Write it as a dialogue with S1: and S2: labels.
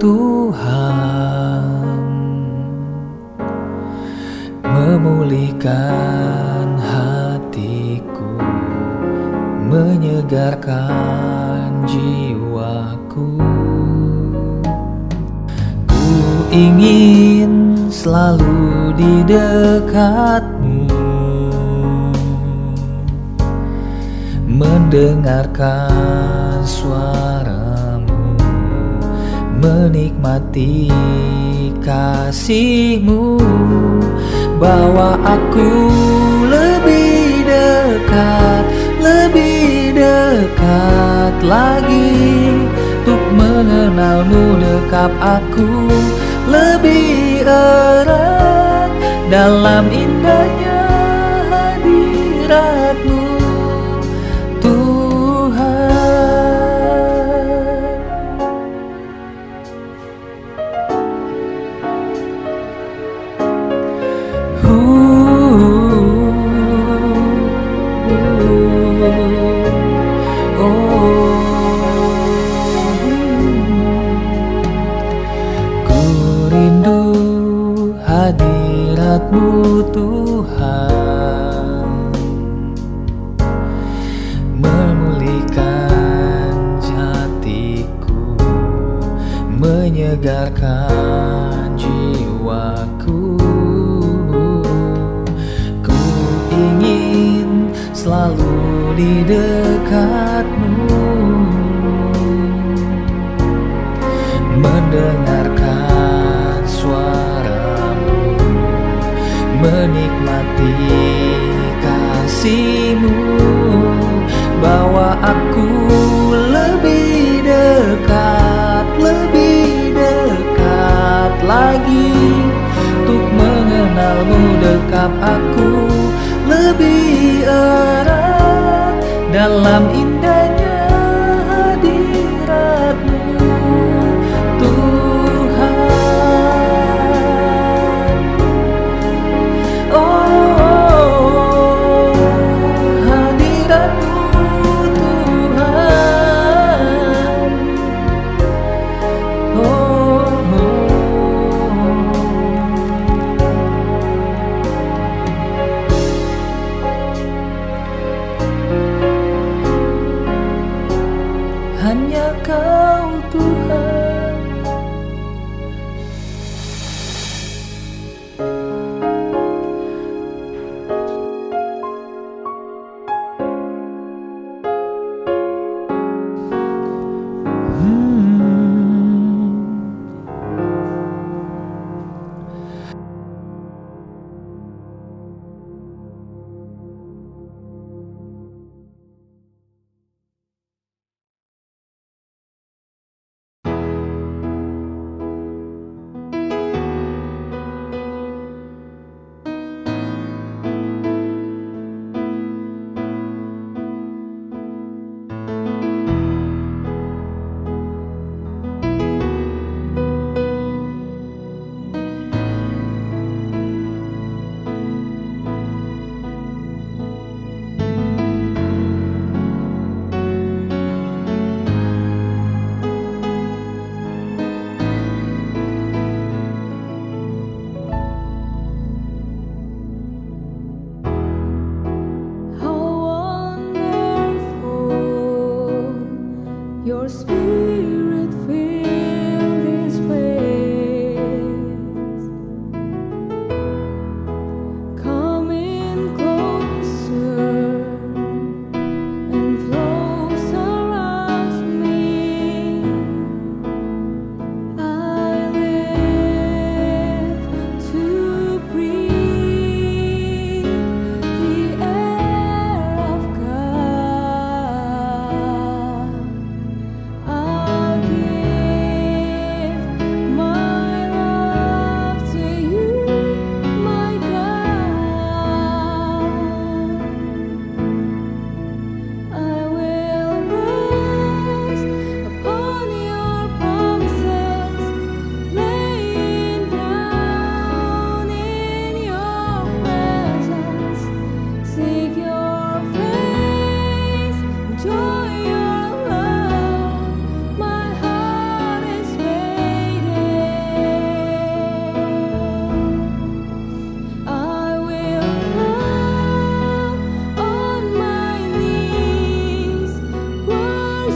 S1: Tuhan Memulihkan hatiku Menyegarkan jiwaku. Ku ingin selalu di dekatmu Mendengarkan suaramu Menikmati kasihmu. Bawa aku lebih dekat Lebih dekat lagi Untuk mengenalmu. Dekap aku Lebih erat Dalam indahnya hadiratmu Tuhan. Memulihkan jatiku Menyegarkan jiwaku. Ku ingin selalu di dekatmu Menikmati kasihmu Bawa aku lebih dekat Lebih dekat lagi. Untuk mengenalmu dekap aku Lebih erat. Dalam indahnya
S2: spirit fills